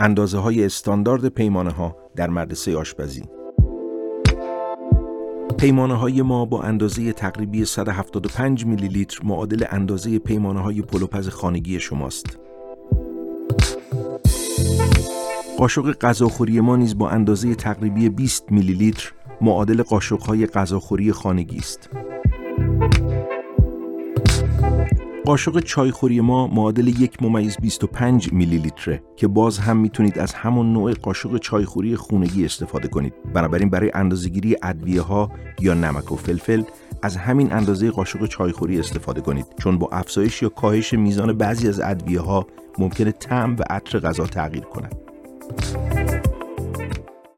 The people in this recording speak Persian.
اندازه های استاندارد پیمانه ها در مدرسه آشپزی پیمانه های ما با اندازه تقریبی 175 میلی لیتر معادل اندازه پیمانه های پلوپز خانگی شماست. قاشق غذاخوری ما نیز با اندازه تقریبی 20 میلی لیتر معادل قاشق های غذاخوری خانگی است. قاشق چایخوری ما معادل یک ممیز 25 میلی لیتره که باز هم می‌تونید از همون نوع قاشق چایخوری خونگی استفاده کنید. بنابراین برای اندازهگیری ادویه ها یا نمک و فلفل از همین اندازه قاشق چایخوری استفاده کنید. چون با افزایش یا کاهش میزان بعضی از ادویه ها ممکنه طعم و عطر غذا تغییر کند.